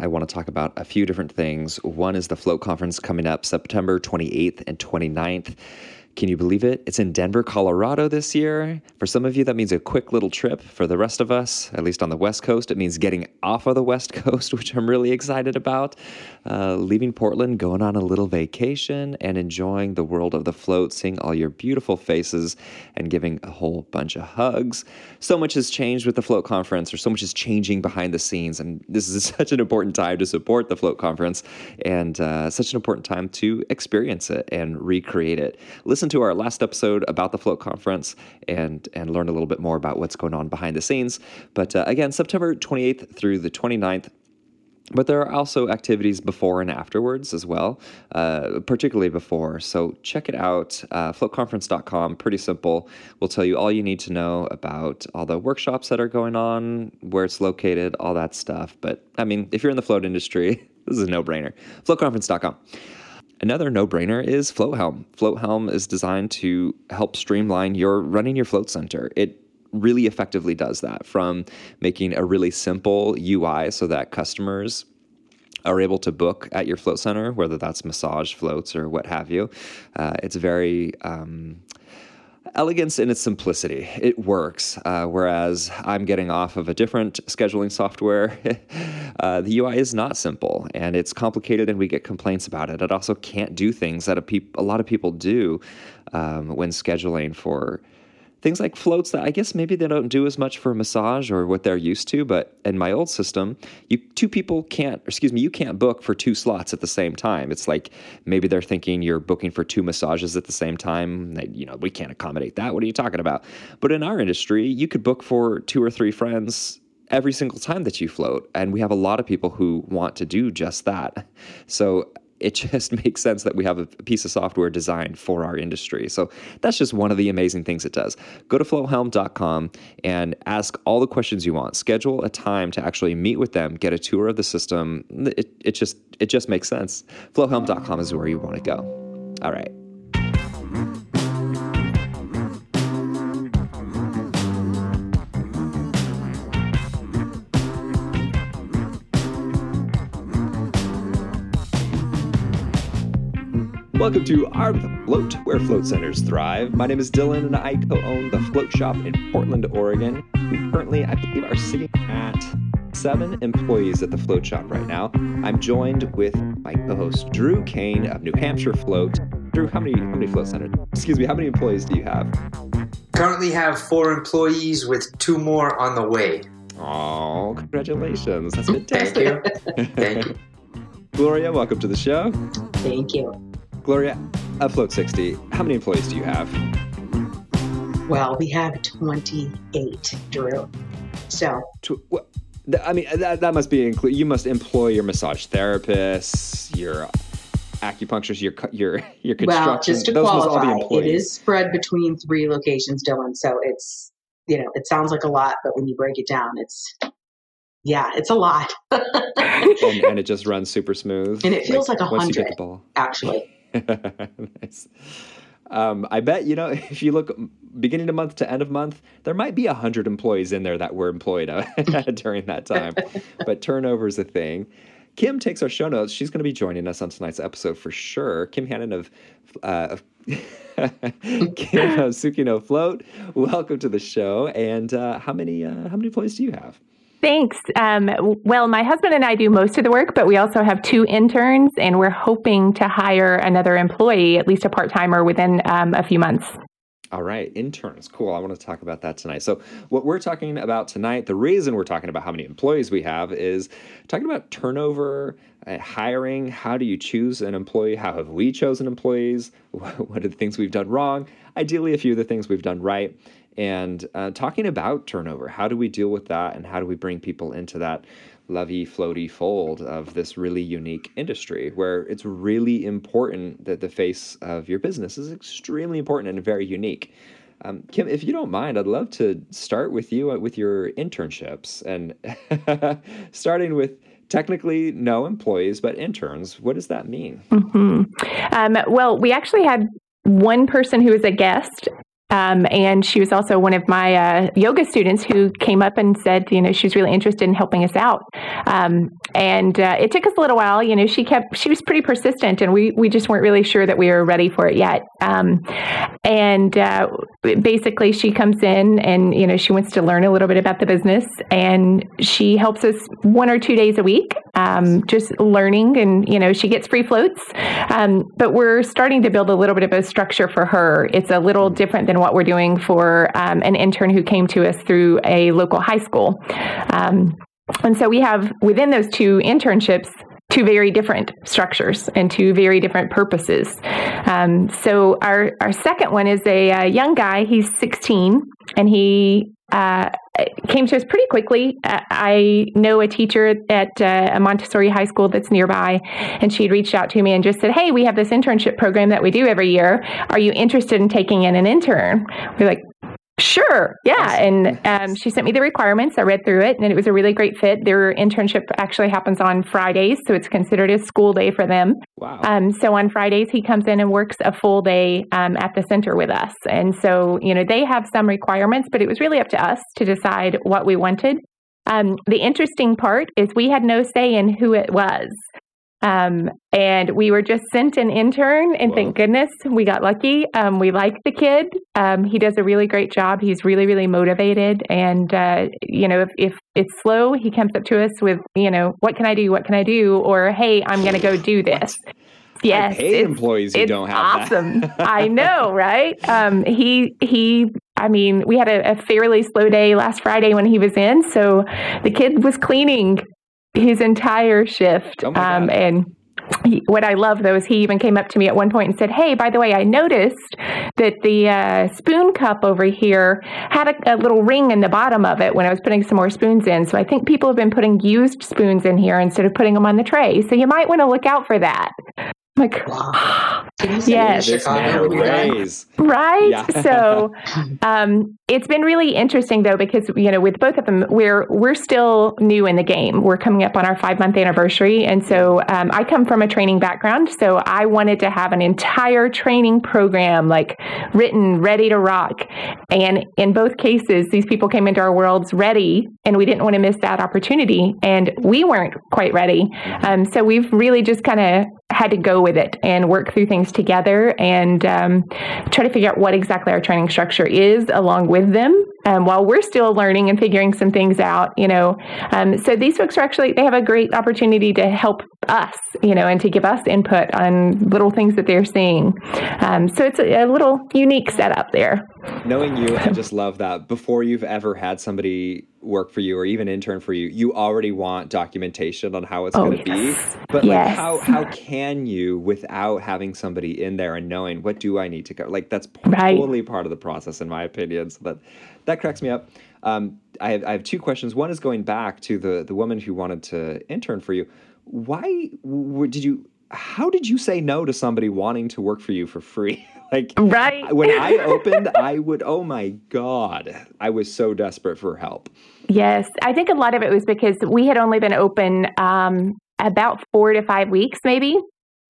I want to talk about a few different things. One is the Float Conference coming up September 28th and 29th. Can you believe it? It's in Denver, Colorado this year. For some of you, that means a quick little trip. For the rest of us, at least on the West Coast, it means getting off of the West Coast, which I'm really excited about. Uh, leaving Portland, going on a little vacation, and enjoying the world of the float, seeing all your beautiful faces, and giving a whole bunch of hugs. So much has changed with the Float Conference, or so much is changing behind the scenes. And this is such an important time to support the Float Conference, and uh, such an important time to experience it and recreate it. Listen to our last episode about the Float Conference and and learn a little bit more about what's going on behind the scenes. But uh, again, September 28th through the 29th. But there are also activities before and afterwards as well, uh, particularly before. So check it out, uh, floatconference.com. Pretty simple. We'll tell you all you need to know about all the workshops that are going on, where it's located, all that stuff. But I mean, if you're in the float industry, this is a no brainer. Floatconference.com. Another no-brainer is FloatHelm. FloatHelm is designed to help streamline your running your float center. It really effectively does that from making a really simple UI so that customers are able to book at your float center, whether that's massage floats or what have you. Uh, it's very um, elegance in its simplicity. It works. Uh, whereas I'm getting off of a different scheduling software. uh, the UI is not simple and it's complicated, and we get complaints about it. It also can't do things that a, a lot of people do um, when scheduling for things like floats that I guess maybe they don't do as much for a massage or what they're used to. But in my old system, you two people can't, excuse me, you can't book for two slots at the same time. It's like maybe they're thinking you're booking for two massages at the same time. You know, we can't accommodate that. What are you talking about? But in our industry, you could book for two or three friends every single time that you float. And we have a lot of people who want to do just that. So it just makes sense that we have a piece of software designed for our industry. So that's just one of the amazing things it does. Go to floathelm.com and ask all the questions you want. Schedule a time to actually meet with them, get a tour of the system. It, it just it just makes sense. Floathelm.com is where you want to go. All right. Welcome to Our Float, where float centers thrive. My name is Dylan, and I co-own the Float Shop in Portland, Oregon. We currently, I believe, are sitting at seven employees at the Float Shop right now. I'm joined with my co-host Drew Kane of New Hampshire Float. Drew, how many how many float centers? Excuse me, how many employees do you have? Currently have four employees with two more on the way. Oh, congratulations! That's fantastic. Thank you. Thank you. Gloria, welcome to the show. Thank you. Gloria, Float 60, how many employees do you have? Well, we have 28, Drew. So. I mean, that, that must be include. You must employ your massage therapists, your acupuncturists, your your your construction. Well, just to Those qualify, it is spread between three locations, Dylan. So it's you know it sounds like a lot, but when you break it down, it's yeah, it's a lot. and, and, it just runs super smooth. And it feels like a hundred, actually. nice. Um, I bet you know if you look beginning of month to end of month, there might be a hundred employees in there that were employed during that time. but turnover is a thing. Kim takes our show notes. She's going to be joining us on tonight's episode for sure. Kim Hannon of uh, of Kim of Tsukino Float. Welcome to the show. And uh, how many uh, how many employees do you have? Thanks. Um, well, my husband and I do most of the work, but we also have two interns, and we're hoping to hire another employee, at least a part timer, within um, a few months. All right, interns. Cool. I want to talk about that tonight. So, what we're talking about tonight, the reason we're talking about how many employees we have is talking about turnover, uh, hiring. How do you choose an employee? How have we chosen employees? What are the things we've done wrong? Ideally, a few of the things we've done right and uh, talking about turnover. How do we deal with that, and how do we bring people into that lovey, floaty fold of this really unique industry where it's really important that the face of your business is extremely important and very unique. Um, Kim, if you don't mind, I'd love to start with you uh, with your internships and starting with technically no employees but interns. What does that mean? Mm-hmm. Um, well, we actually had one person who was a guest Um, and she was also one of my uh, yoga students who came up and said, you know, she was really interested in helping us out. Um, and uh, it took us a little while. You know, she kept, she was pretty persistent, and we we just weren't really sure that we were ready for it yet. Um, and uh, basically, she comes in and you know she wants to learn a little bit about the business, and she helps us one or two days a week, um, just learning. And you know, she gets free floats. Um, but we're starting to build a little bit of a structure for her. It's a little different than what we're doing for um, an intern who came to us through a local high school. Um, and so we have within those two internships two very different structures and two very different purposes. Um, so our our second one is a, a, young guy. He's 16, and he uh, came to us pretty quickly. Uh, I know a teacher at uh, a Montessori high school that's nearby, and she'd reached out to me and just said, "Hey, we have this internship program that we do every year. Are you interested in taking in an intern?" We're like, Sure. Yeah. And um, she sent me the requirements. I read through it and it was a really great fit. Their internship actually happens on Fridays, so it's considered a school day for them. Wow. Um, so on Fridays, he comes in and works a full day um, at the center with us. And so, you know, they have some requirements, but it was really up to us to decide what we wanted. Um, the interesting part is we had no say in who it was. Um, and we were just sent an intern, and Whoa. thank goodness we got lucky. Um, we like the kid. Um, he does a really great job. He's really, really motivated. And, uh, you know, if, if it's slow, he comes up to us with, you know, what can I do? What can I do? Or, hey, I'm going to go do this. Yes, I hate employees who don't have awesome. I know, right? Um, he he. I mean, we had a, a fairly slow day last Friday when he was in, so the kid was cleaning his entire shift. Oh um, and he, what I love though is he even came up to me at one point and said, "Hey, by the way, I noticed that the uh, spoon cup over here had a, a, little ring in the bottom of it when I was putting some more spoons in. So I think people have been putting used spoons in here instead of putting them on the tray. So you might want to look out for that." Like, wow. yes, right. Yeah. so um, it's been really interesting though because you know with both of them we're we're still new in the game. We're coming up on our five month anniversary, and so um, I come from a training background, so I wanted to have an entire training program like written, ready to rock. And in both cases, these people came into our worlds ready, and we didn't want to miss that opportunity, and we weren't quite ready. Um, so we've really just kind of had to go with it and work through things together and um, try to figure out what exactly our training structure is along with them um, while we're still learning and figuring some things out you know. Um, so these folks are actually they have a great opportunity to help us you know and to give us input on little things that they're seeing. Um, so it's a, a little unique setup there knowing you i just love that before you've ever had somebody work for you or even intern for you, you already want documentation on how it's oh, going to yes. be. But yes. like how how can you without having somebody in there and knowing what do I need to go? Like that's right. totally part of the process in my opinion. So that that cracks me up. Um, I have I have two questions. One is going back to the the woman who wanted to intern for you. Why did you how did you say no to somebody wanting to work for you for free? like right when I opened, I would oh my god, I was so desperate for help. Yes, I think a lot of it was because we had only been open um, about four to five weeks, maybe,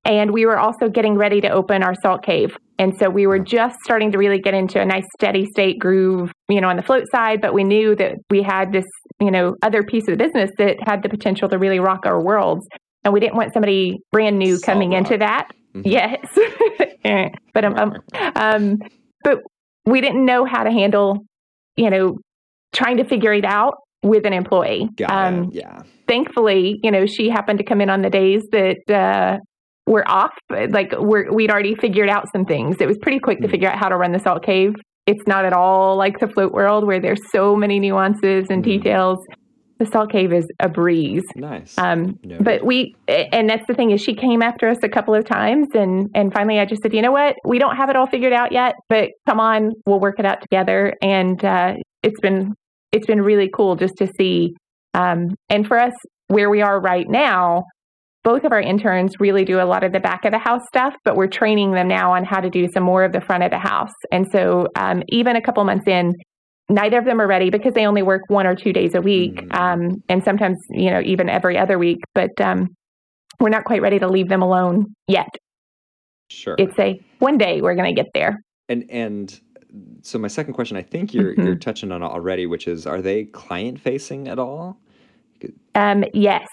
and we were also getting ready to open our salt cave. And so we were just starting to really get into a nice steady state groove, you know, on the float side. But we knew that we had this, you know, other piece of the business that had the potential to really rock our worlds. And we didn't want somebody brand new coming into that. Mm-hmm. Yes. but um, um, um, but we didn't know how to handle, you know, trying to figure it out with an employee. Um, yeah. Thankfully, you know, she happened to come in on the days that uh, were off. Like we're, we'd already figured out some things. It was pretty quick mm-hmm. to figure out how to run the salt cave. It's not at all like the float world where there's so many nuances and mm-hmm. details the salt cave is a breeze. Nice. Um, but we, and that's the thing is, she came after us a couple of times, and and finally, I just said, you know what, we don't have it all figured out yet, but come on, we'll work it out together. And uh, it's been it's been really cool just to see. Um, and for us, where we are right now, both of our interns really do a lot of the back of the house stuff, but we're training them now on how to do some more of the front of the house. And so, um, even a couple months in, neither of them are ready because they only work one or two days a week, mm-hmm. um, and sometimes you know even every other week. But um, we're not quite ready to leave them alone yet. Sure, it's a one day we're going to get there. And and so my second question, I think you're Mhm. you're touching on already, which is, are they client facing at all? Um, yes,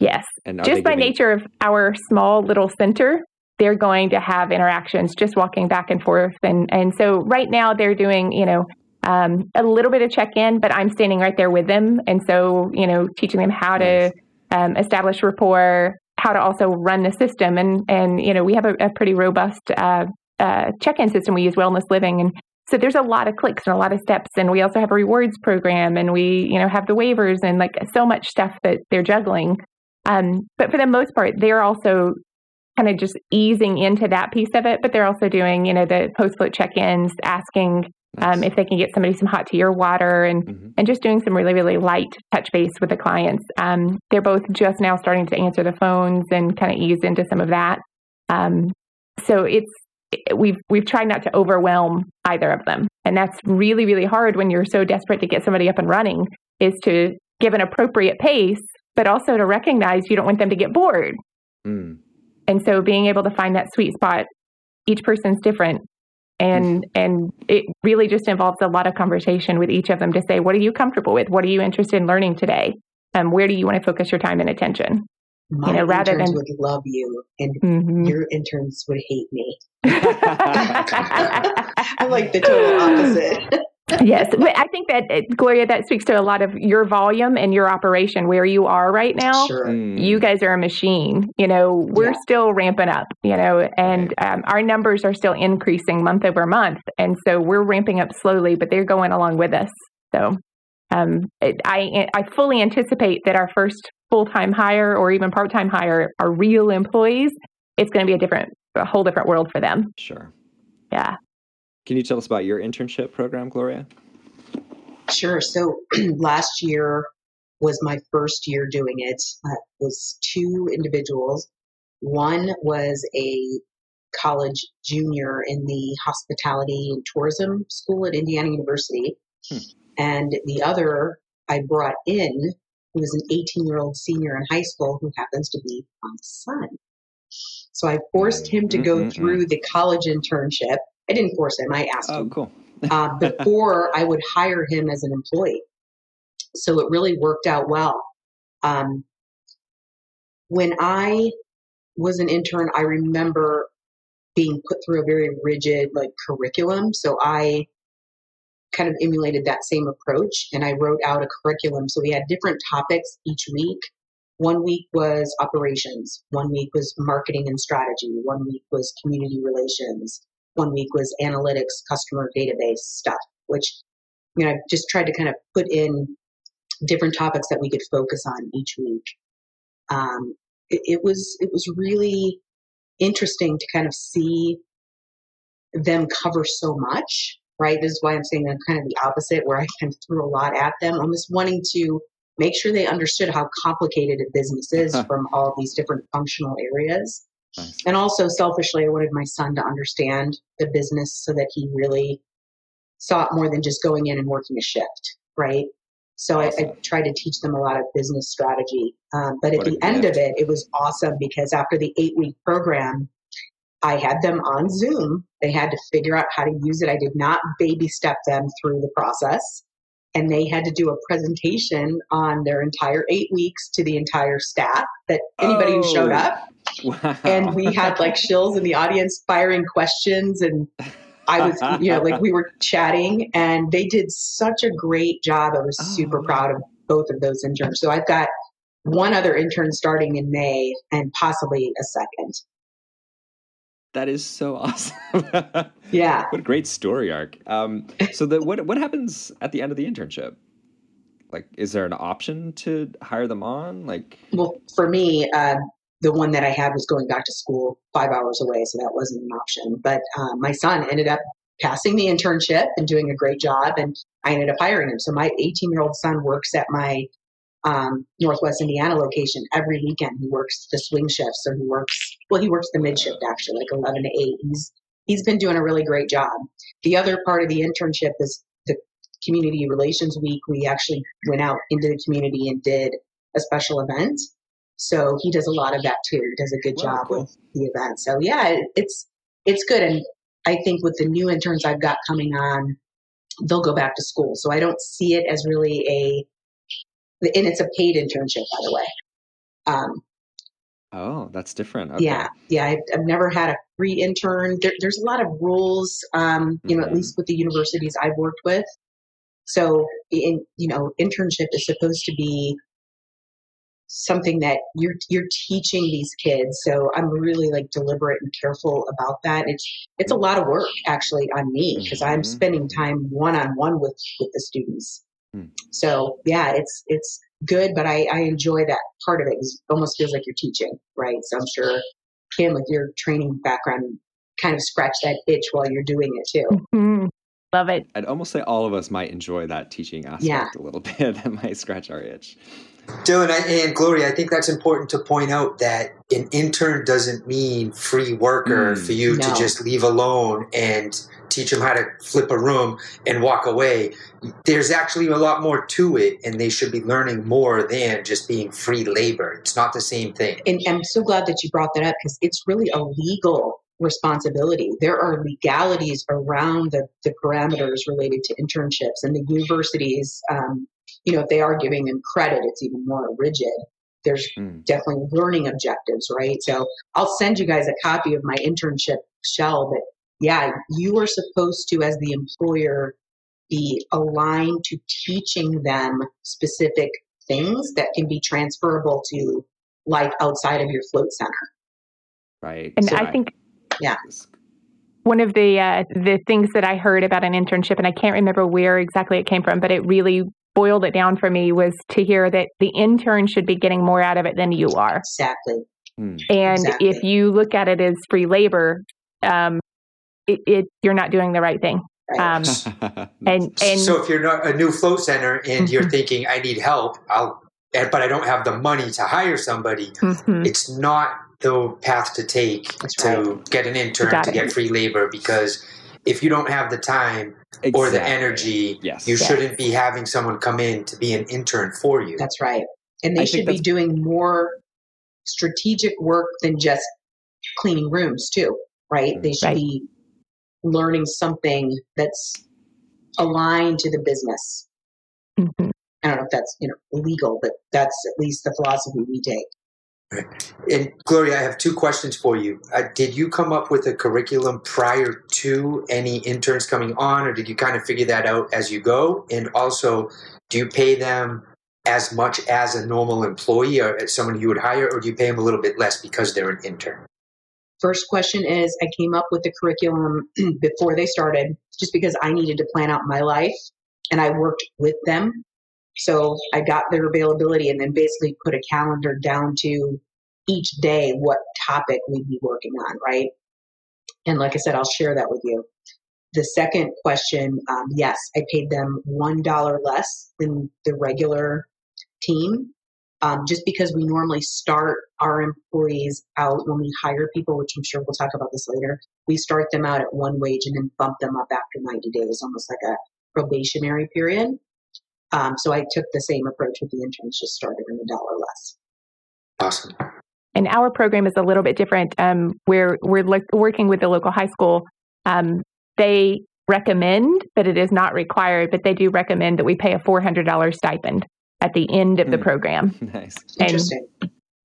yes. And just by giving- nature of our small little center, they're going to have interactions just walking back and forth. And, and so right now they're doing, you know, um, a little bit of check in, but I'm standing right there with them. And so, you know, teaching them how Nice. to um, establish rapport, how to also run the system. And, and you know, we have a, a pretty robust uh, uh, check in system. We use Wellness Living. And so there's a lot of clicks and a lot of steps. And we also have a rewards program and we, you know, have the waivers and like so much stuff that they're juggling. Um, but for the most part, they're also kind of just easing into that piece of it. But they're also doing, you know, the post float check ins, asking um, if they can get somebody some hot tea or water, and Mhm. and just doing some really really light touch base with the clients. Um, they're both just now starting to answer the phones and kind of ease into some of that. Um, so it's we've we've tried not to overwhelm either of them, and that's really really hard when you're so desperate to get somebody up and running. Is to give an appropriate pace, but also to recognize you don't want them to get bored. Mm. And so being able to find that sweet spot, each person's different. And and it really just involves a lot of conversation with each of them to say, what are you comfortable with? What are you interested in learning today? Um, where do you want to focus your time and attention? My know, rather interns than- would love you, and Mhm. your interns would hate me. I'm like the total opposite. yes, but I think that uh, Gloria, that speaks to a lot of your volume and your operation where you are right now. Sure. Mm. you guys are a machine. You know, we're Yeah. still ramping up, you know, and um, our numbers are still increasing month over month. And so we're ramping up slowly, but they're going along with us. So um, it, I, I fully anticipate that our first full time hire or even part time hire are real employees. It's going to be a different, a whole different world for them. Sure. Yeah. Can you tell us about your internship program, Gloria? Sure. So last year was my first year doing it. Uh, it was two individuals. One was a college junior in the hospitality and tourism school at Indiana University. Hmm. And the other I brought in, who was an 18 year old senior in high school who happens to be my son. So I forced him to go Mm-mm-mm. through the college internship. I didn't force him, I asked Oh, him cool. uh, before I would hire him as an employee. So it really worked out well. Um, when I was an intern, I remember being put through a very rigid like curriculum. So I kind of emulated that same approach and I wrote out a curriculum. So we had different topics each week. One week was operations. One week was marketing and strategy. One week was community relations. One week was analytics, customer database stuff, which, you know, I just tried to kind of put in different topics that we could focus on each week. Um, it, it was, it was really interesting to kind of see them cover so much, right? This is why I'm saying I'm kind of the opposite, where I kind of threw a lot at them, almost wanting to make sure they understood how complicated a business is from all these different functional areas. Nice. And also, selfishly, I wanted my son to understand the business so that he really saw it more than just going in and working a shift, right? So I, I tried to teach them a lot of business strategy. Um, but at What a the end of it, it was awesome because after the eight week program, I had them on Zoom. They had to figure out how to use it. I did not baby step them through the process. And they had to do a presentation on their entire eight weeks to the entire staff that anybody who showed Oh. up Wow. and we had like shills in the audience firing questions and I was you know like we were chatting and they did such a great job. I was Oh, super proud of both of those interns. So I've got one other intern starting in May and possibly a second. That is so awesome. Yeah. what a great story arc. Um, so the what what happens at the end of the internship? Like, is there an option to hire them on? Like, Well, for me, uh, the one that I had was going back to school five hours away, so that wasn't an option. But uh, my son ended up passing the internship and doing a great job, and I ended up hiring him. So my 18 year old son works at my um, Northwest Indiana location every weekend. He works the swing shift, so he works well. He works the mid shift actually, like 11 to 8. He's he's been doing a really great job. The other part of the internship is the community relations week. We actually went out into the community and did a special event. So he does a lot of that too. He does a good Wow, job cool. with the event. So yeah, it's it's good. And I think with the new interns I've got coming on, they'll go back to school. So I don't see it as really a, and it's a paid internship, by the way. Um, Oh, that's different. Okay. yeah, yeah. I've, I've never had a free intern. There, there's a lot of rules, um, you know, at Mhm. least with the universities I've worked with. So, in, you know, internship is supposed to be something that you're you're teaching these kids. So I'm really like deliberate and careful about that. It's it's a lot of work actually on me because I'm Mhm. spending time one on one with with the students. Hmm. So yeah, it's it's good, but I, I enjoy that part of it. It almost feels like you're teaching, right? So I'm sure Kim, with your training background, kind of scratch that itch while you're doing it too. Mhm. Love it. I'd almost say all of us might enjoy that teaching aspect Yeah. a little bit. That might scratch our itch. Dylan and Gloria, I think that's important to point out that an intern doesn't mean free worker Mm. for you to just leave alone and teach them how to flip a room and walk away. There's actually a lot more to it, and they should be learning more than just being free labor. It's not the same thing. And I'm so glad that you brought that up because it's really a legal responsibility. There are legalities around the, the parameters related to internships, and the universities, um, you know, if they are giving them credit, it's even more rigid. There's Mm. definitely learning objectives, right? So I'll send you guys a copy of my internship shell. But yeah, you are supposed to, as the employer, be aligned to teaching them specific things that can be transferable to life outside of your float center. Right. And So I think Yeah. one of the uh, the things that I heard about an internship, and I can't remember where exactly it came from, but it really boiled it down for me was to hear that the intern should be getting more out of it than you are. Exactly. Hmm. And Exactly. if you look at it as free labor, um, it, it you're not doing the right thing. Um, and and so if you're not a new float center and you're Mhm. thinking, I need help, I'll, but I don't have the money to hire somebody, Mhm. it's not the path to take That's to get an intern to get free labor because if you don't have the time or the energy, Yes. you Yes. shouldn't be having someone come in to be an intern for you. That's right. And they I should be doing more strategic work than just cleaning rooms, too, right? They should Right. be learning something that's aligned to the business. Mhm. I don't know if that's you know legal, but that's at least the philosophy we take. And Gloria, I have two questions for you. Uh, did you come up with a curriculum prior to any interns coming on, or did you kind of figure that out as you go? And also, do you pay them as much as a normal employee or as someone you would hire, or do you pay them a little bit less because they're an intern? First question is I came up with the curriculum before they started just because I needed to plan out my life and I worked with them. So I got their availability and then basically put a calendar down to each day what topic we'd be working on, right? And like I said, I'll share that with you. The second question, um, yes, I paid them $1 less than the regular team um, just because we normally start our employees out when we hire people, which I'm sure we'll talk about this later. We start them out at one wage and then bump them up after 90 days, almost like a probationary period. Um, so I took the same approach with the interns, just started them a dollar less. Awesome. and our program is a little bit different. Um, we're we're lo- working with the local high school. Um, they recommend, but it is not required. But they do recommend that we pay a four hundred dollars stipend at the end of the Hmm. program. nice. And- Interesting.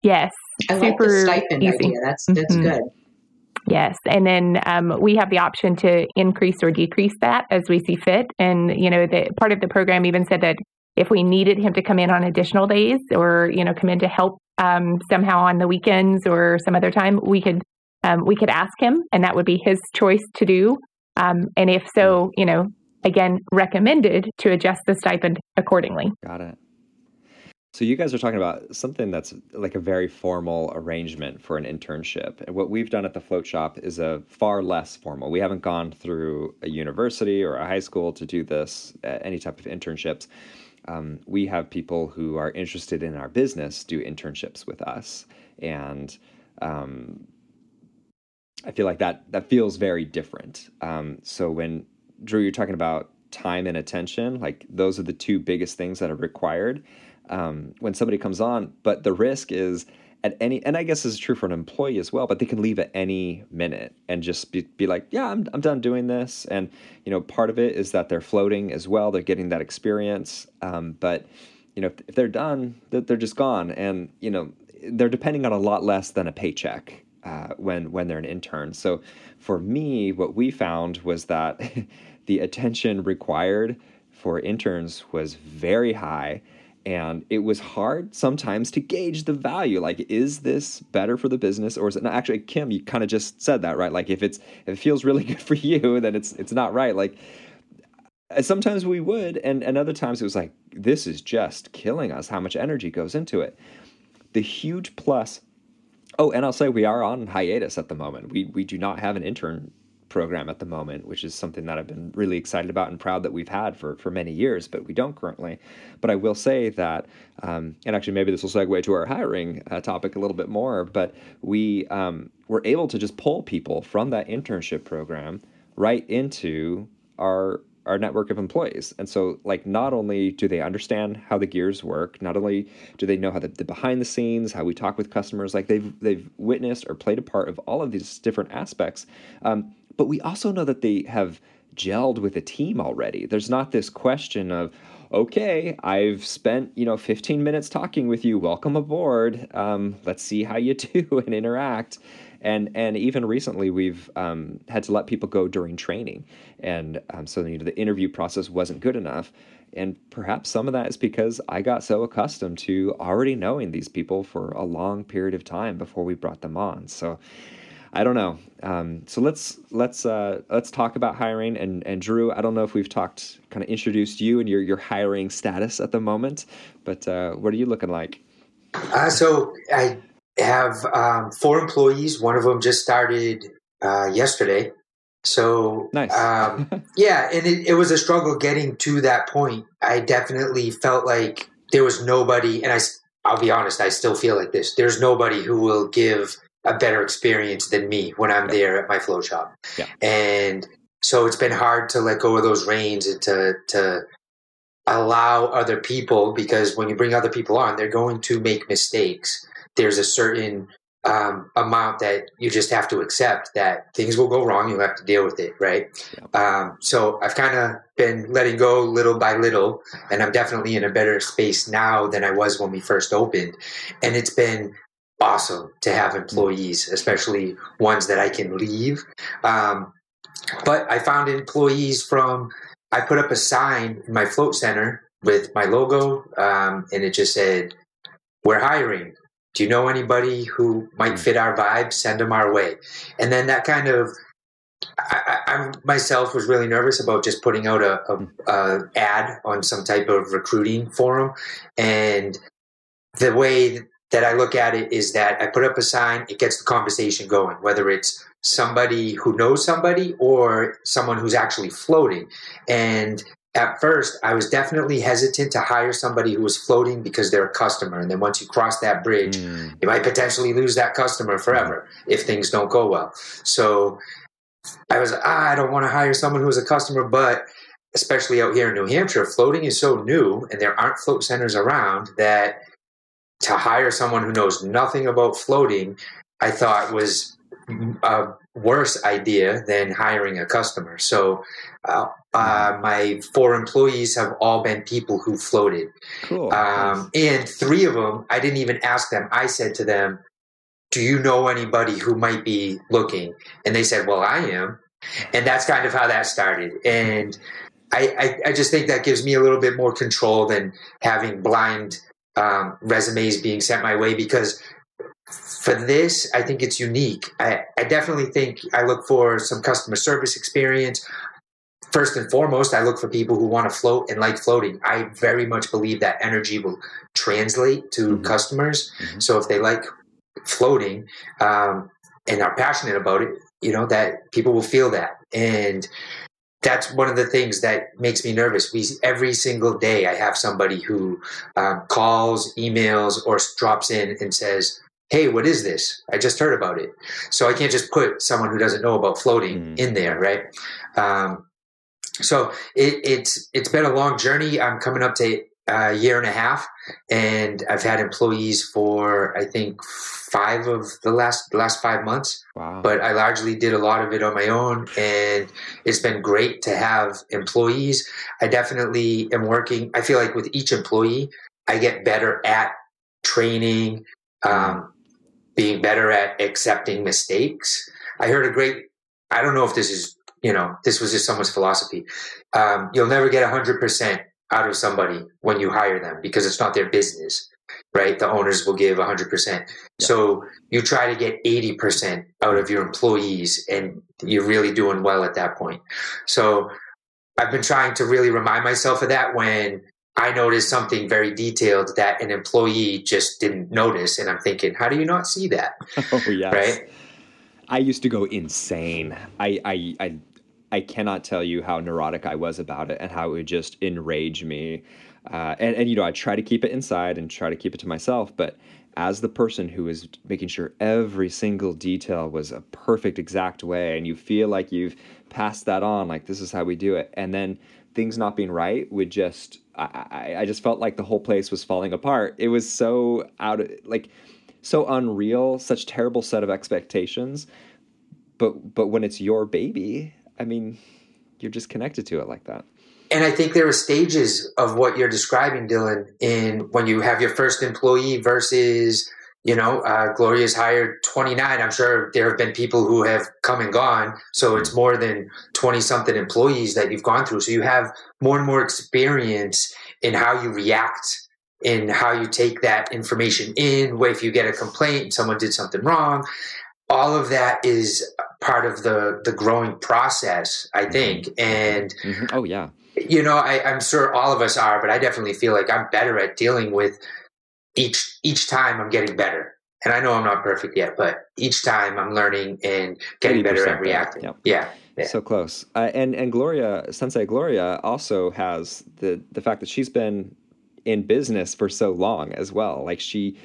Yes, I like the super stipend easy. idea. That's that's Mhm. good. Yes, and then um, we have the option to increase or decrease that as we see fit. And you know, the part of the program even said that if we needed him to come in on additional days, or you know, come in to help um, somehow on the weekends or some other time, we could um, we could ask him, and that would be his choice to do. Um, and if so, you know, again, recommended to adjust the stipend accordingly. Got it. So you guys are talking about something that's like a very formal arrangement for an internship. And what we've done at the float shop is a far less formal. We haven't gone through a university or a high school to do this, any type of internships. Um, we have people who are interested in our business do internships with us. And um, I feel like that that feels very different. Um, so when Drew, you're talking about time and attention, like those are the two biggest things that are required um, when somebody comes on. But the risk is at any, and I guess this is true for an employee as well, but they can leave at any minute and just be, be like, yeah, I'm, I'm done doing this. And, you know, part of it is that they're floating as well. They're getting that experience. Um, but, you know, if, if they're done, they're just gone. And, you know, they're depending on a lot less than a paycheck uh, when when they're an intern. So for me, what we found was that the attention required for interns was very high. And it was hard sometimes to gauge the value. Like, is this better for the business, or is it not? Actually, Kim, you kind of just said that, right? Like, if it's if it feels really good for you, then it's it's not right. Like, uh, sometimes we would, and and other times it was like, this is just killing us. How much energy goes into it? The huge plus Oh, and I'll say we are on hiatus at the moment. We we do not have an intern program at the moment, which is something that I've been really excited about and proud that we've had for for many years, but we don't currently. But I will say that, um, and actually maybe this will segue to our hiring uh, topic a little bit more. But we um, were able to just pull people from that internship program right into our our network of employees. And so, like, not only do they understand how the gears work, not only do they know how the, the, behind the scenes, how we talk with customers, like they've they've witnessed or played a part of all of these different aspects. Um, but we also know that they have gelled with a team already. There's not this question of, okay, I've spent you know 15 minutes talking with you. Welcome aboard. Um, let's see how you do and interact and and even recently we've um, had to let people go during training, and um, so you know the interview process wasn't good enough, and perhaps some of that is because I got so accustomed to already knowing these people for a long period of time before we brought them on. So. I don't know. Um, so let's let's uh, let's talk about hiring and and Drew. I don't know if we've talked kind of introduced you and your your hiring status at the moment, but uh, what are you looking like? Uh, so I have um, four employees. One of them just started uh, yesterday. So, nice. um, yeah, and it, it, was a struggle getting to that point. I definitely felt like there was nobody, and I, I'll be honest, I still feel like this. There's nobody who will give a better experience than me when I'm yeah. there at my flow shop. Yeah. And so it's been hard to let go of those reins and to, to allow other people, because when you bring other people on, they're going to make mistakes there's a certain um, amount that you just have to accept that things will go wrong. You have to deal with it, right? Yeah. Um, so I've kind of been letting go little by little, and I'm definitely in a better space now than I was when we first opened. And it's been awesome to have employees, especially ones that I can leave. Um, but I found employees from, I put up a sign in my float center with my logo, um, and it just said, We're hiring do you know anybody who might hmm. fit our vibe? Send them our way. And then that kind of, I, I myself was really nervous about just putting out a, a, hmm. a, ad on some type of recruiting forum. And the way that I look at it is that I put up a sign, it gets the conversation going, whether it's somebody who knows somebody or someone who's actually floating. And at first I was definitely hesitant to hire somebody who was floating because they're a customer. And then once you cross that bridge, mm. you might potentially lose that customer forever if things don't go well. So I was, ah, I don't want to hire someone who's a customer, but especially out here in New Hampshire, floating is so new and there aren't float centers around that to hire someone who knows nothing about floating, I thought was a worse idea than hiring a customer. So uh, uh, my four employees have all been people who floated. Cool. Um, and three of them, I didn't even ask them. I said to them, Do you know anybody who might be looking? And they said, Well, I am. And that's kind of how that started. And I, I, I just think that gives me a little bit more control than having blind um, resumes being sent my way because for this, I think it's unique. I, I definitely think I look for some customer service experience first and foremost, I look for people who want to float and like floating. I very much believe that energy will translate to mm-hmm. customers. Mm-hmm. So if they like floating um, and are passionate about it, you know that people will feel that, and that's one of the things that makes me nervous. We every single day I have somebody who um, calls, emails, or drops in and says, hey, what is this? I just heard about it. So I can't just put someone who doesn't know about floating mm. in there, right? Um, so it, it's it's been a long journey. I'm coming up to a year and a half, and I've had employees for I think five of the last last five months. Wow. But I largely did a lot of it on my own, and it's been great to have employees. I definitely am working. I feel like with each employee, I get better at training, um, being better at accepting mistakes. I heard a great. I don't know if this is you know this was just someone's philosophy. Um, you'll never get hundred percent out of somebody when you hire them because it's not their business, right? The owners will give 100%. Yeah. So you try to get 80% out of your employees and you're really doing well at that point. So I've been trying to really remind myself of that when I notice something very detailed that an employee just didn't notice. And I'm thinking, how do you not see that? Oh, yes. Right? I used to go insane. I, I, I I cannot tell you how neurotic I was about it and how it would just enrage me. Uh, and, and, you know, I try to keep it inside and try to keep it to myself. But as the person who is making sure every single detail was a perfect, exact way, and you feel like you've passed that on, like this is how we do it, and then things not being right would just, I, I, I just felt like the whole place was falling apart. It was so out of, like, so unreal, such terrible set of expectations. But, but when it's your baby, I mean, you're just connected to it like that. And I think there are stages of what you're describing, Dylan, in when you have your first employee versus, you know, uh, Gloria's hired 29. I'm sure there have been people who have come and gone. So it's more than 20 something employees that you've gone through. So you have more and more experience in how you react in how you take that information in, if you get a complaint, someone did something wrong, all of that is part of the the growing process i mm-hmm. think and mm-hmm. oh yeah you know I, i'm sure all of us are but i definitely feel like i'm better at dealing with each each time i'm getting better and i know i'm not perfect yet but each time i'm learning and getting better at reacting yep. yeah yeah. So close, uh, and and Gloria Sensei Gloria also has the the fact that she's been in business for so long as well. Like she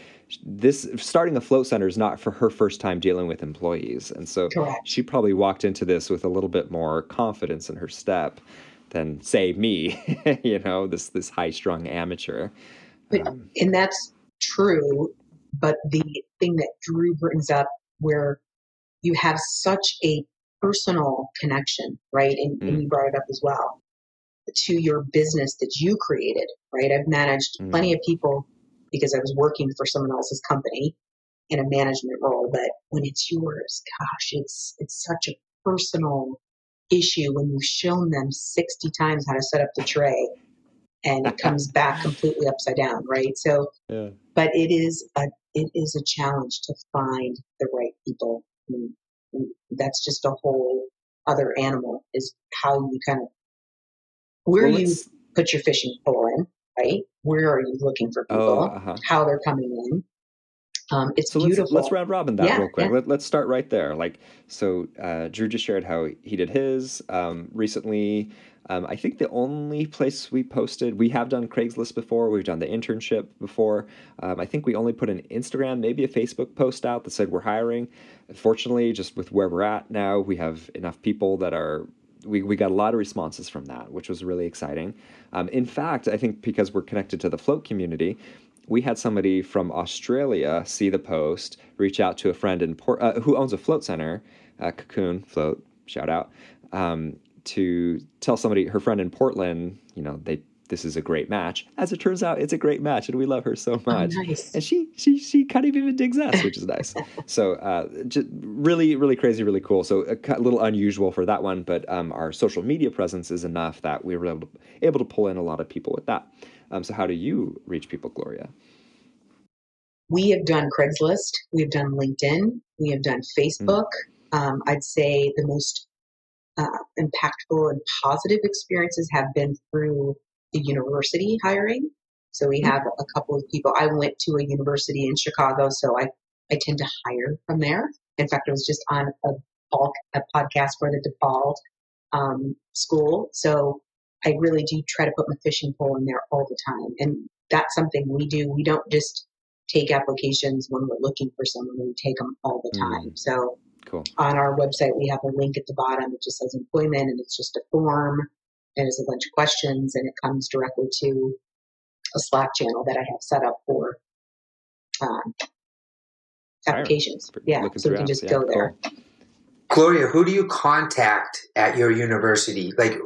this starting a float center is not for her first time dealing with employees and so Correct. she probably walked into this with a little bit more confidence in her step than say me you know this this high strung amateur but, um, and that's true but the thing that drew brings up where you have such a personal connection right and, mm. and you brought it up as well to your business that you created right i've managed mm. plenty of people because I was working for someone else's company in a management role. But when it's yours, gosh, it's it's such a personal issue when you've shown them 60 times how to set up the tray and it comes back completely upside down, right? So, yeah. but it is a it is a challenge to find the right people. And, and that's just a whole other animal is how you kind of where well, you put your fishing pole in right? Where are you looking for people? Oh, uh-huh. How they're coming in. Um, it's so beautiful. Let's, let's round robin that yeah, real quick. Yeah. Let, us start right there. Like, so uh, Drew just shared how he did his um, recently. Um, I think the only place we posted, we have done Craigslist before. We've done the internship before. Um, I think we only put an Instagram, maybe a Facebook post out that said we're hiring. Fortunately, just with where we're at now, we have enough people that are we, we got a lot of responses from that, which was really exciting. Um, in fact, I think because we're connected to the float community, we had somebody from Australia see the post, reach out to a friend in Port, uh, who owns a float center, uh, Cocoon Float, shout out, um, to tell somebody, her friend in Portland, you know, they this is a great match. As it turns out, it's a great match, and we love her so oh, much. Oh, nice. And she she she kind of even digs us, which is nice. so uh, just really really crazy, really cool. So a, a little unusual for that one, but um, our social media presence is enough that we were able to, able to pull in a lot of people with that. Um, so how do you reach people, Gloria? We have done Craigslist. We have done LinkedIn. We have done Facebook. Mm. Um, I'd say the most uh, impactful and positive experiences have been through the university hiring. So we have a couple of people. I went to a university in Chicago, so I, I tend to hire from there. In fact, I was just on a, bulk a podcast for the DePaul um, school. So I really do try to put my fishing pole in there all the time. And that's something we do. We don't just take applications when we're looking for someone, we take them all the time. Mm. So cool. on our website, we have a link at the bottom that just says employment and it's just a form and it's a bunch of questions and it comes directly to a Slack channel that I have set up for um, applications. Yeah, Looking so we through can just yeah, go cool. there. Gloria, who do you contact at your university? Like,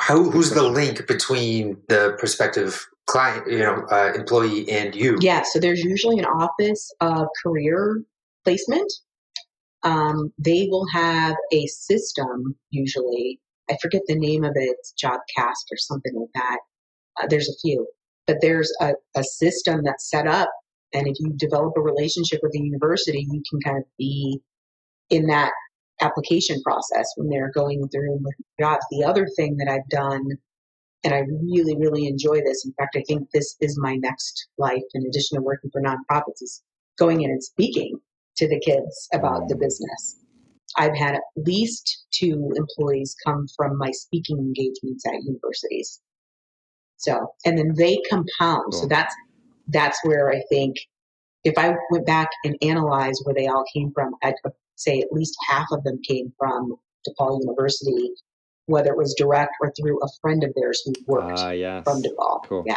how, who's the link between the prospective client, you know, uh, employee and you? Yeah, so there's usually an office of career placement. Um, they will have a system usually. I forget the name of it, it's Jobcast or something like that. Uh, there's a few, but there's a, a system that's set up, and if you develop a relationship with the university, you can kind of be in that application process when they're going through jobs. The other thing that I've done, and I really, really enjoy this. In fact, I think this is my next life, in addition to working for nonprofits, is going in and speaking to the kids about the business. I've had at least two employees come from my speaking engagements at universities. So, and then they compound. So that's that's where I think if I went back and analyzed where they all came from, I'd say at least half of them came from DePaul University, whether it was direct or through a friend of theirs who worked Ah, yes. from DePaul. Cool. Yeah.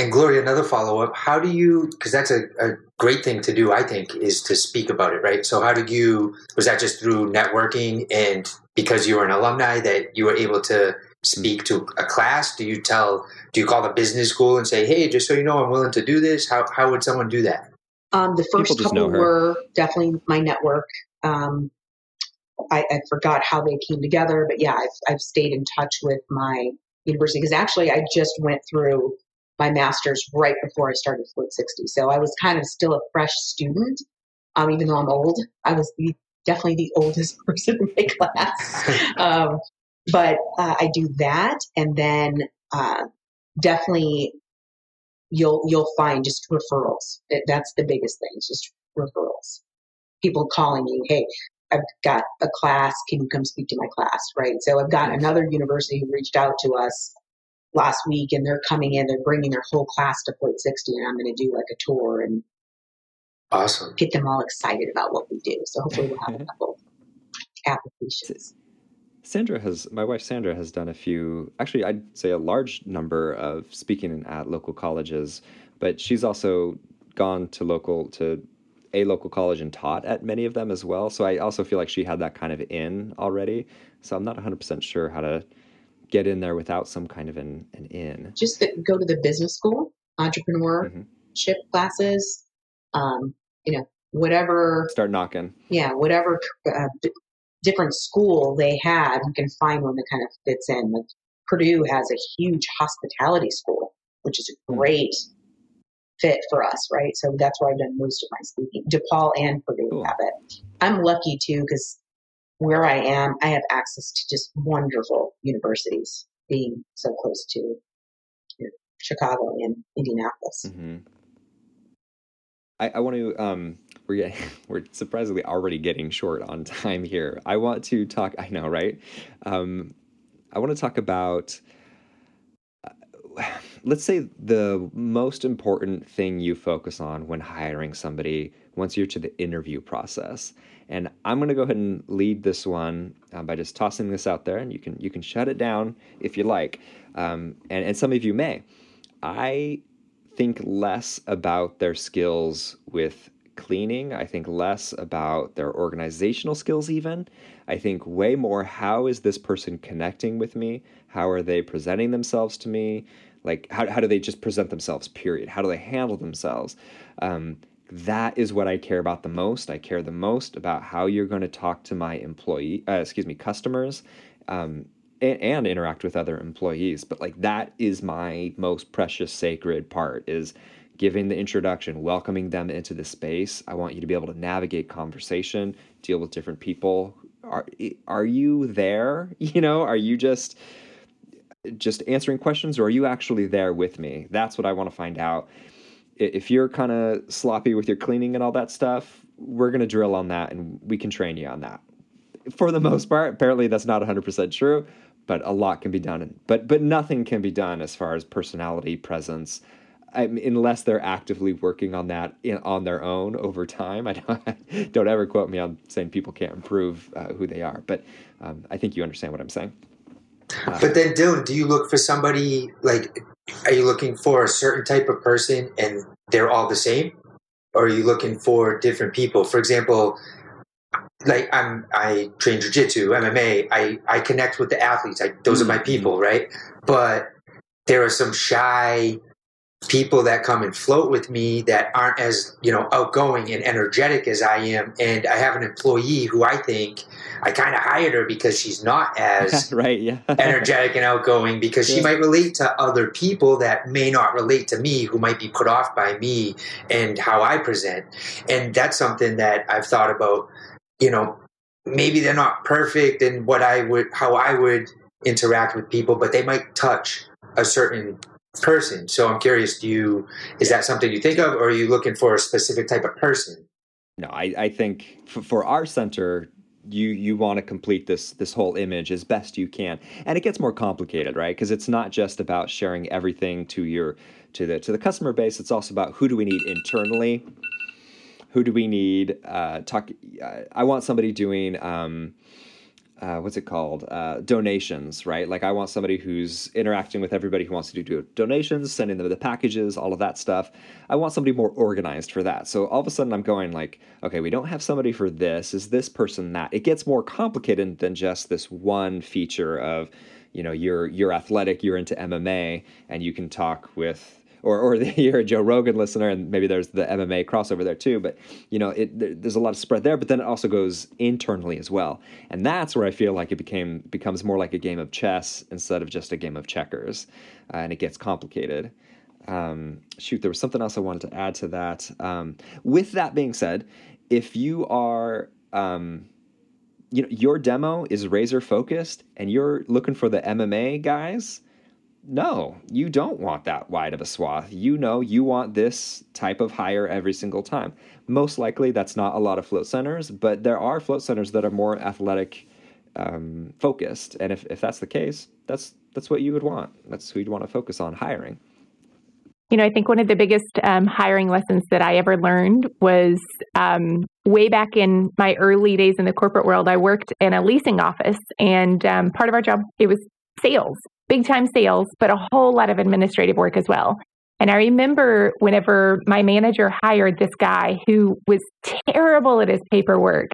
And Gloria, another follow up. How do you, because that's a, a great thing to do, I think, is to speak about it, right? So, how did you, was that just through networking and because you were an alumni that you were able to speak to a class? Do you tell, do you call the business school and say, hey, just so you know, I'm willing to do this? How, how would someone do that? Um, the first People couple were definitely my network. Um, I, I forgot how they came together, but yeah, I've, I've stayed in touch with my university because actually I just went through my master's right before I started Float 60. So I was kind of still a fresh student, um, even though I'm old. I was the, definitely the oldest person in my class. um, but uh, I do that, and then uh, definitely you'll you'll find just referrals. That- That's the biggest thing, just referrals. People calling you, hey, I've got a class. Can you come speak to my class? Right. So I've got another university who reached out to us last week, and they're coming in. They're bringing their whole class to 60, and I'm going to do like a tour and Awesome. get them all excited about what we do. So hopefully we'll have a couple applications. Sandra has, my wife Sandra has done a few, actually, I'd say a large number of speaking at local colleges, but she's also gone to local, to a local college and taught at many of them as well. So I also feel like she had that kind of in already. So I'm not 100% sure how to get in there without some kind of an, an in. Just go to the business school, entrepreneurship Mhm. classes, um, you know, whatever Start knocking. yeah, whatever uh, d- different school they have, you can find one that kind of fits in. Like Purdue has a huge hospitality school, which is a Hmm. great fit for us, right? So that's where I've done most of my speaking. DePaul and Purdue Cool. have it. I'm lucky too because where I am, I have access to just wonderful universities, being so close to you know, Chicago and Indianapolis. hmm I, I want to. Um, we're getting, we're surprisingly already getting short on time here. I want to talk. I know, right? Um, I want to talk about. uh, Let's say the most important thing you focus on when hiring somebody once you're to the interview process. And I'm going to go ahead and lead this one uh, by just tossing this out there, and you can you can shut it down if you like, um, and and some of you may. I think less about their skills with cleaning. I think less about their organizational skills, even. I think way more how is this person connecting with me? How are they presenting themselves to me? Like, how, how do they just present themselves, period? How do they handle themselves? Um, that is what I care about the most. I care the most about how you're going to talk to my employee, uh, excuse me, customers, um, and, and interact with other employees. But like that is my most precious, sacred part is giving the introduction, welcoming them into the space. I want you to be able to navigate conversation, deal with different people. Are are you there? You know, are you just just answering questions or are you actually there with me? That's what I want to find out. If you're kind of sloppy with your cleaning and all that stuff, we're going to drill on that and we can train you on that. For the most part, apparently that's not 100% true, but a lot can be done. But but nothing can be done as far as personality, presence, unless they're actively working on that in, on their own over time. I don't, don't ever quote me on saying people can't improve uh, who they are, but um, I think you understand what I'm saying. Uh, But then, Dylan, do you look for somebody like? Are you looking for a certain type of person and they're all the same, or are you looking for different people? For example, like I'm, I train jujitsu, MMA. I I connect with the athletes. I, those are my mm-hmm. people, right? But there are some shy people that come and float with me that aren't as you know outgoing and energetic as I am. And I have an employee who I think I kind of hired her because she's not as right, yeah. energetic and outgoing because she might relate to other people that may not relate to me who might be put off by me and how I present. And that's something that I've thought about, you know, maybe they're not perfect in what I would how I would interact with people, but they might touch a certain person. So I'm curious, do you is that something you think of or are you looking for a specific type of person? No, I, I think f- for our center, you you want to complete this this whole image as best you can, and it gets more complicated, right? Because it's not just about sharing everything to your to the to the customer base. It's also about who do we need internally, who do we need uh, talk. Uh, I want somebody doing. Um, uh, what's it called? Uh, donations, right? Like I want somebody who's interacting with everybody who wants to do donations, sending them the packages, all of that stuff. I want somebody more organized for that. So all of a sudden I'm going like, okay, we don't have somebody for this. Is this person that? It gets more complicated than just this one feature of, you know, you're you're athletic, you're into MMA, and you can talk with or or you're a Joe Rogan listener, and maybe there's the MMA crossover there too. But you know, it there, there's a lot of spread there. But then it also goes internally as well, and that's where I feel like it became becomes more like a game of chess instead of just a game of checkers, uh, and it gets complicated. Um, shoot, there was something else I wanted to add to that. Um, with that being said, if you are um, you know your demo is razor focused and you're looking for the MMA guys, no, you don't want that wide of a swath. You know you want this type of hire every single time. Most likely that's not a lot of float centers, but there are float centers that are more athletic um, focused. And if, if that's the case, that's that's what you would want. That's who you'd want to focus on hiring. You know, I think one of the biggest um, hiring lessons that I ever learned was um, way back in my early days in the corporate world. I worked in a leasing office, and um, part of our job it was sales, big time sales, but a whole lot of administrative work as well. And I remember whenever my manager hired this guy who was terrible at his paperwork.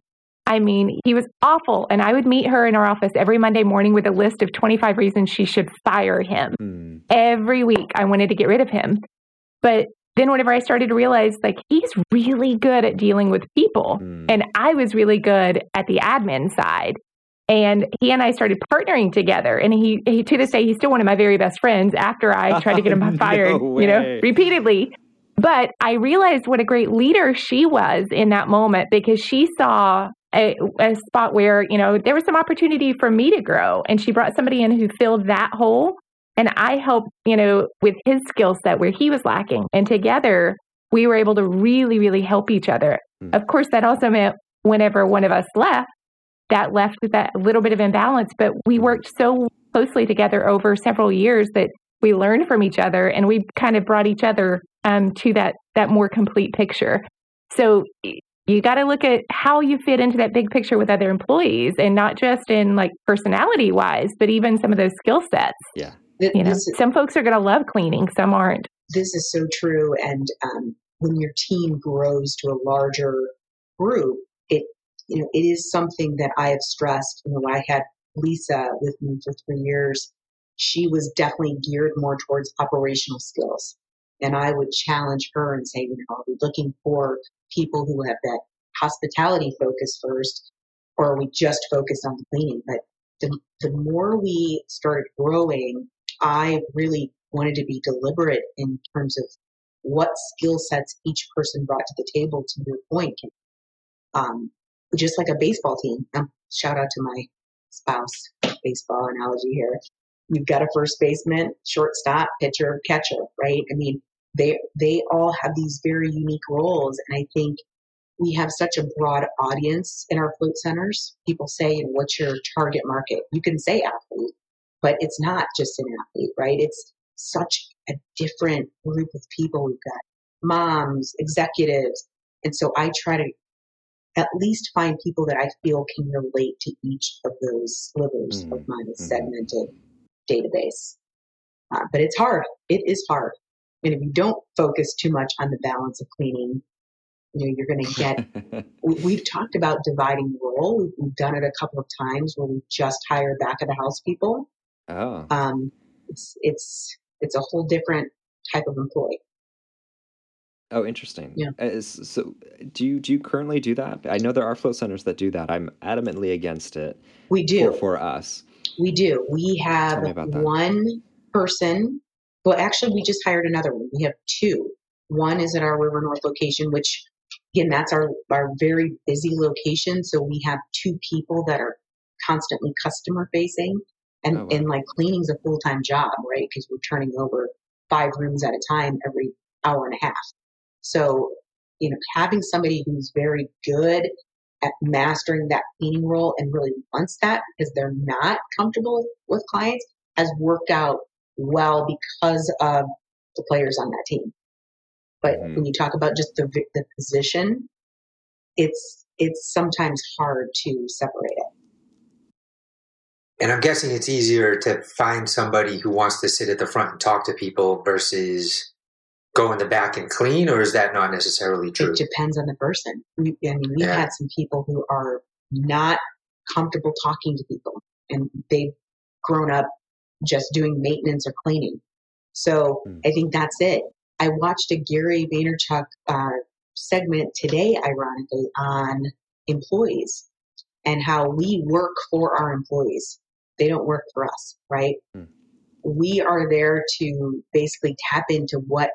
I mean, he was awful. And I would meet her in our office every Monday morning with a list of 25 reasons she should fire him Hmm. every week I wanted to get rid of him. But then whenever I started to realize like he's really good at dealing with people Hmm. and I was really good at the admin side. And he and I started partnering together. And he, he to this day, he's still one of my very best friends after I tried to get him fired, you know, repeatedly. But I realized what a great leader she was in that moment because she saw a, a spot where, you know, there was some opportunity for me to grow. And she brought somebody in who filled that hole. And I helped, you know, with his skill set where he was lacking. And together we were able to really, really help each other. Hmm. Of course, that also meant whenever one of us left, that left with that little bit of imbalance. But we worked so closely together over several years that we learned from each other and we kind of brought each other um, to that that more complete picture. So you got to look at how you fit into that big picture with other employees, and not just in like personality wise, but even some of those skill sets. Th- You know, this, some folks are going to love cleaning, some aren't. this is so true. And um, when your team grows to a larger group, it you know it is something that I have stressed. You know, I had Lisa with me for three years. She was definitely geared more towards operational skills, and I would challenge her and say, you know, are we looking for people who have that hospitality focus first, or are we just focused on cleaning? But the, the more we started growing, I really wanted to be deliberate in terms of what skill sets each person brought to the table. To your point, um, just like a baseball team. Um, shout out to my spouse, baseball analogy here. You've got a first baseman, shortstop, pitcher, catcher, right? I mean, they they all have these very unique roles, and I think we have such a broad audience in our float centers. People say, what's your target market? You can say athlete, but it's not just an athlete, right? It's such a different group of people. We've got moms, executives. And so I try to at least find people that I feel can relate to each of those slivers Mhm, of. It's mhm. segmented. database. Uh, but it's hard. It is hard. And if you don't focus too much on the balance of cleaning, you know, you're going to get. we, have talked about dividing role. We've, we've, done it a couple of times where we just hire back of the house people. Oh. Um, it's it's it's a whole different type of employee. Oh, interesting. Yeah. Uh, so, do you do you currently do that? I know there are float centers that do that. I'm adamantly against it. We do for, for us. We do. We have one person. Well, actually, we just hired another one. We have two. One is at our River North location, which again, that's our our very busy location. So we have two people that are constantly customer facing, and oh, wow. and like cleaning's a full time job, right? Because we're turning over five rooms at a time every hour and a half. So, you know, having somebody who's very good at mastering that cleaning role and really wants that because they're not comfortable with clients has worked out well because of the players on that team. But mm-hmm. when you talk about just the, the position, it's it's sometimes hard to separate it. And I'm guessing it's easier to find somebody who wants to sit at the front and talk to people versus go in the back and clean, or is that not necessarily true? It depends on the person. I mean, we've yeah. had some people who are not comfortable talking to people, and they've grown up just doing maintenance or cleaning. So mm. I think that's it. I watched a Gary Vaynerchuk uh, segment today, ironically, on employees and how we work for our employees. They don't work for us, right? Mm. We are there to basically tap into what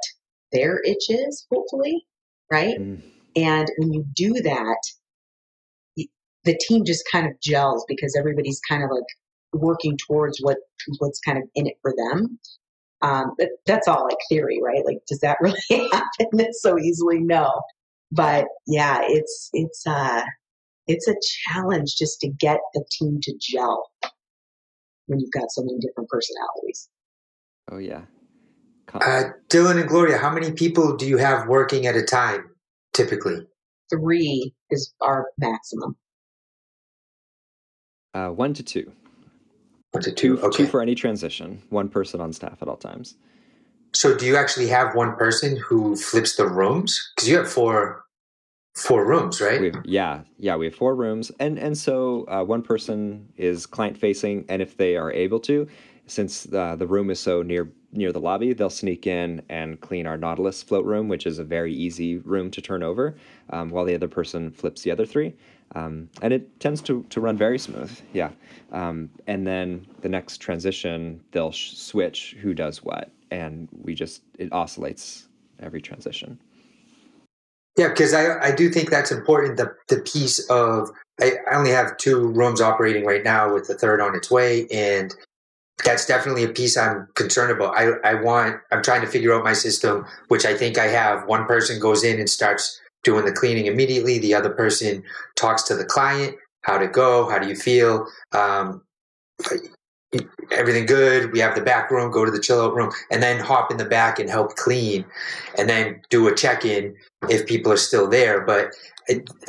their itch is, hopefully, right? Mm. And when you do that, the team just kind of gels because everybody's kind of like working towards what what's kind of in it for them. Um, but that's all like theory, right? Like, does that really happen so easily? No. But yeah, it's it's uh it's a challenge just to get the team to gel when you've got so many different personalities. Oh yeah, uh, Dylan and Gloria, how many people do you have working at a time typically? Three is our maximum. Uh, one to two. One to two. Two, okay. two for any transition. One person on staff at all times. So, do you actually have one person who flips the rooms? Because you have four four rooms, right? Have, yeah, yeah, we have four rooms, and and so uh, one person is client facing, and if they are able to, since uh, the room is so near near the lobby, they'll sneak in and clean our Nautilus float room, which is a very easy room to turn over, um, while the other person flips the other three. Um, and it tends to, to run very smooth, yeah. Um, and then the next transition, they'll sh- switch who does what, and we just, it oscillates every transition. Yeah, because I, I do think that's important. The, the piece of, I, I only have two rooms operating right now with the third on its way, and that's definitely a piece I'm concerned about. I, I want, I'm trying to figure out my system, which I think I have. One person goes in and starts doing the cleaning immediately. The other person talks to the client. How to go? How do you feel? Um, everything good. We have the back room, go to the chill out room, and then hop in the back and help clean, and then do a check in if people are still there. But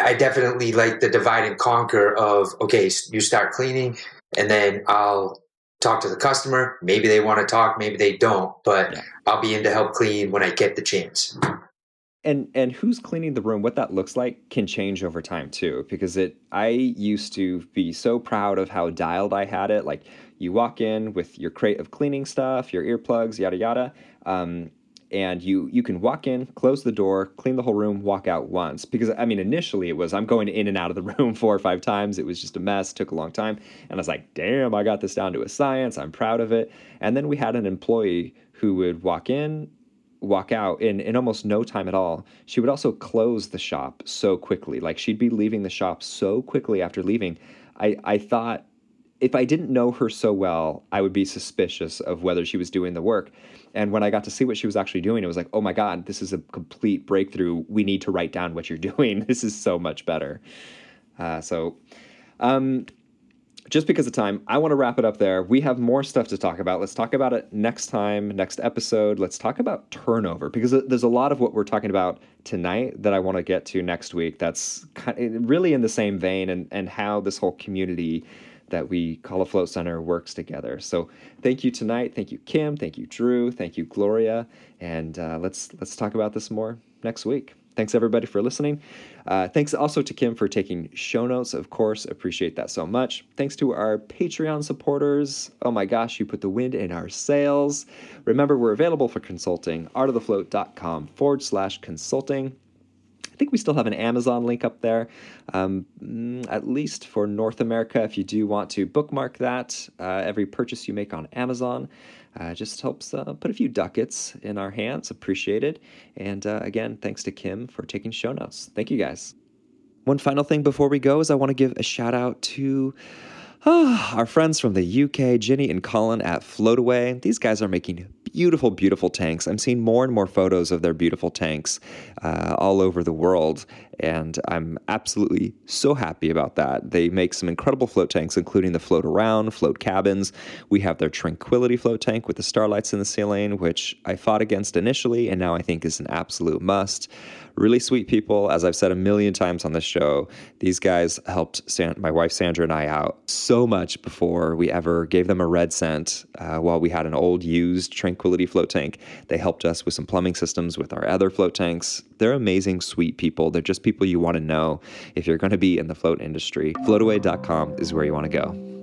I definitely like the divide and conquer of okay, you start cleaning, and then I'll talk to the customer. Maybe they want to talk, maybe they don't, but yeah. I'll be in to help clean when I get the chance. And and who's cleaning the room, what that looks like can change over time too. Because it I used to be so proud of how dialed I had it. Like you walk in with your crate of cleaning stuff, your earplugs, yada yada. Um, and you you can walk in, close the door, clean the whole room, walk out once. Because I mean, initially it was I'm going in and out of the room four or five times. It was just a mess, took a long time, and I was like, damn, I got this down to a science. I'm proud of it. And then we had an employee who would walk in, walk out in in almost no time at all. She would also close the shop so quickly. Like she'd be leaving the shop so quickly after leaving. I I thought if I didn't know her so well, I would be suspicious of whether she was doing the work. And when I got to see what she was actually doing, it was like, oh my God, this is a complete breakthrough. We need to write down what you're doing. This is so much better. Uh, so, um, just because of time, I want to wrap it up there. We have more stuff to talk about. Let's talk about it next time, next episode. Let's talk about turnover because there's a lot of what we're talking about tonight that I want to get to next week. That's kind of really in the same vein and, and how this whole community that we call a float center works together. So thank you tonight. Thank you, Kim. Thank you, Drew. Thank you, Gloria. And uh, let's let's talk about this more next week. Thanks everybody for listening. Uh, thanks also to Kim for taking show notes. Of course, appreciate that so much. Thanks to our Patreon supporters. Oh my gosh, you put the wind in our sails. Remember, we're available for consulting. Artofthefloat.com forward slash consulting. I think we still have an Amazon link up there, um, mm, at least for North America. If you do want to bookmark that, uh, every purchase you make on Amazon uh, just helps uh, put a few ducats in our hands. Appreciated. And uh, again, thanks to Kim for taking show notes. Thank you guys. One final thing before we go is I want to give a shout out to our friends from the UK, Ginny and Colin at Floataway. These guys are making beautiful, beautiful tanks. I'm seeing more and more photos of their beautiful tanks uh, all over the world, and I'm absolutely so happy about that. They make some incredible float tanks, including the float around, float cabins. We have their Tranquility float tank with the starlights in the ceiling, which I fought against initially, and now I think is an absolute must really sweet people. As I've said a million times on this show, these guys helped San- my wife Sandra and I out so much before we ever gave them a red cent. Uh, while we had an old used Tranquility float tank, they helped us with some plumbing systems with our other float tanks. They're amazing, sweet people. They're just people you want to know if you're going to be in the float industry. Floataway.com is where you want to go.